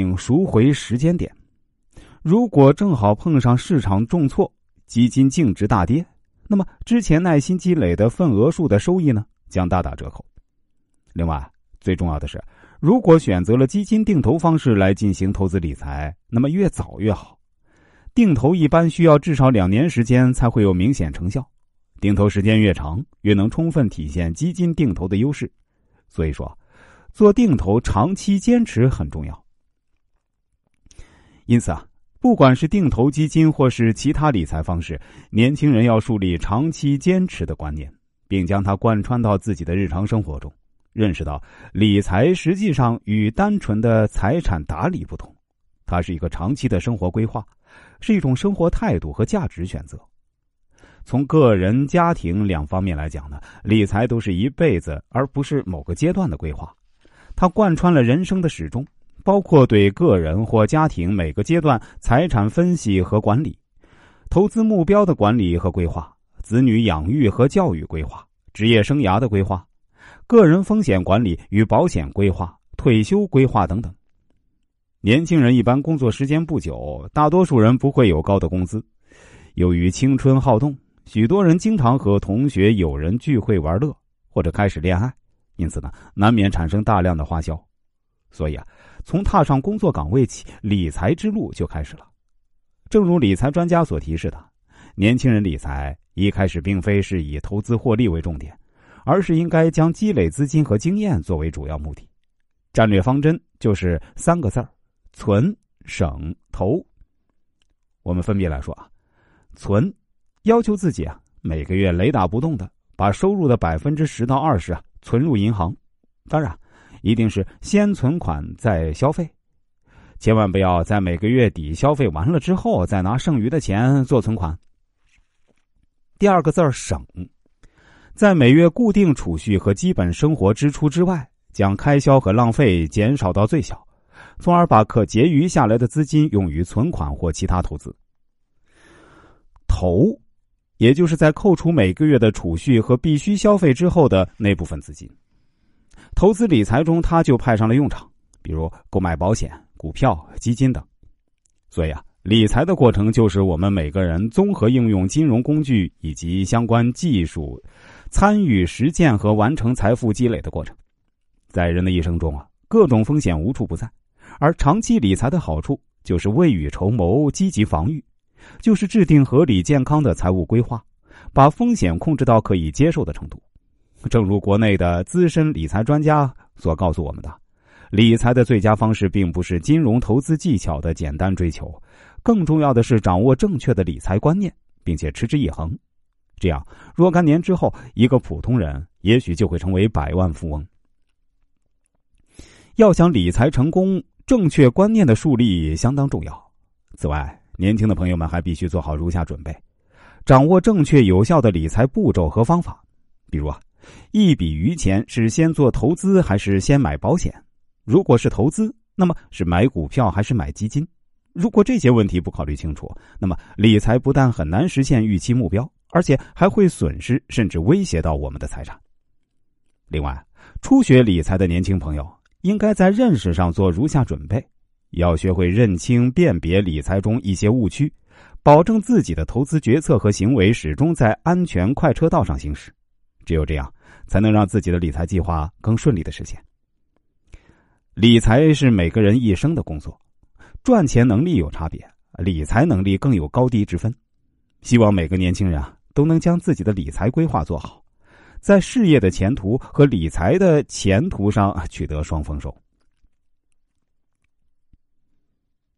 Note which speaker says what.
Speaker 1: 并赎回时间点。如果正好碰上市场重挫，基金净值大跌，那么之前耐心积累的份额数的收益呢，将大打折扣。另外，最重要的是，如果选择了基金定投方式来进行投资理财，那么越早越好。定投一般需要至少两年时间才会有明显成效，定投时间越长，越能充分体现基金定投的优势。所以说，做定投长期坚持很重要。因此啊。不管是定投基金或是其他理财方式，年轻人要树立长期坚持的观念，并将它贯穿到自己的日常生活中，认识到理财实际上与单纯的财产打理不同，它是一个长期的生活规划，是一种生活态度和价值选择。从个人、家庭两方面来讲呢，理财都是一辈子，而不是某个阶段的规划，它贯穿了人生的始终。包括对个人或家庭每个阶段财产分析和管理，投资目标的管理和规划，子女养育和教育规划，职业生涯的规划，个人风险管理与保险规划，退休规划等等。年轻人一般工作时间不久，大多数人不会有高的工资。由于青春好动，许多人经常和同学、友人聚会玩乐，或者开始恋爱，因此呢，难免产生大量的花销。所以啊。从踏上工作岗位起，理财之路就开始了。正如理财专家所提示的，年轻人理财一开始并非是以投资获利为重点，而是应该将积累资金和经验作为主要目的。战略方针就是三个字儿：存、省、投。我们分别来说啊，存，要求自己啊每个月雷打不动的把收入的百分之十到二十啊存入银行，当然。一定是先存款再消费，千万不要在每个月底消费完了之后再拿剩余的钱做存款。第二个字儿省，在每月固定储蓄和基本生活支出之外，将开销和浪费减少到最小，从而把可结余下来的资金用于存款或其他投资。投，也就是在扣除每个月的储蓄和必须消费之后的那部分资金。投资理财中，它就派上了用场，比如购买保险、股票、基金等。所以啊，理财的过程就是我们每个人综合应用金融工具以及相关技术，参与实践和完成财富积累的过程。在人的一生中啊，各种风险无处不在，而长期理财的好处就是未雨绸缪、积极防御，就是制定合理健康的财务规划，把风险控制到可以接受的程度。正如国内的资深理财专家所告诉我们的，理财的最佳方式并不是金融投资技巧的简单追求，更重要的是掌握正确的理财观念，并且持之以恒。这样，若干年之后，一个普通人也许就会成为百万富翁。要想理财成功，正确观念的树立相当重要。此外，年轻的朋友们还必须做好如下准备：掌握正确有效的理财步骤和方法，比如啊。一笔余钱是先做投资还是先买保险？如果是投资，那么是买股票还是买基金？如果这些问题不考虑清楚，那么理财不但很难实现预期目标，而且还会损失甚至威胁到我们的财产。另外，初学理财的年轻朋友应该在认识上做如下准备：要学会认清、辨别理财中一些误区，保证自己的投资决策和行为始终在安全快车道上行驶。只有这样，才能让自己的理财计划更顺利的实现。理财是每个人一生的工作，赚钱能力有差别，理财能力更有高低之分。希望每个年轻人啊，都能将自己的理财规划做好，在事业的前途和理财的前途上取得双丰收。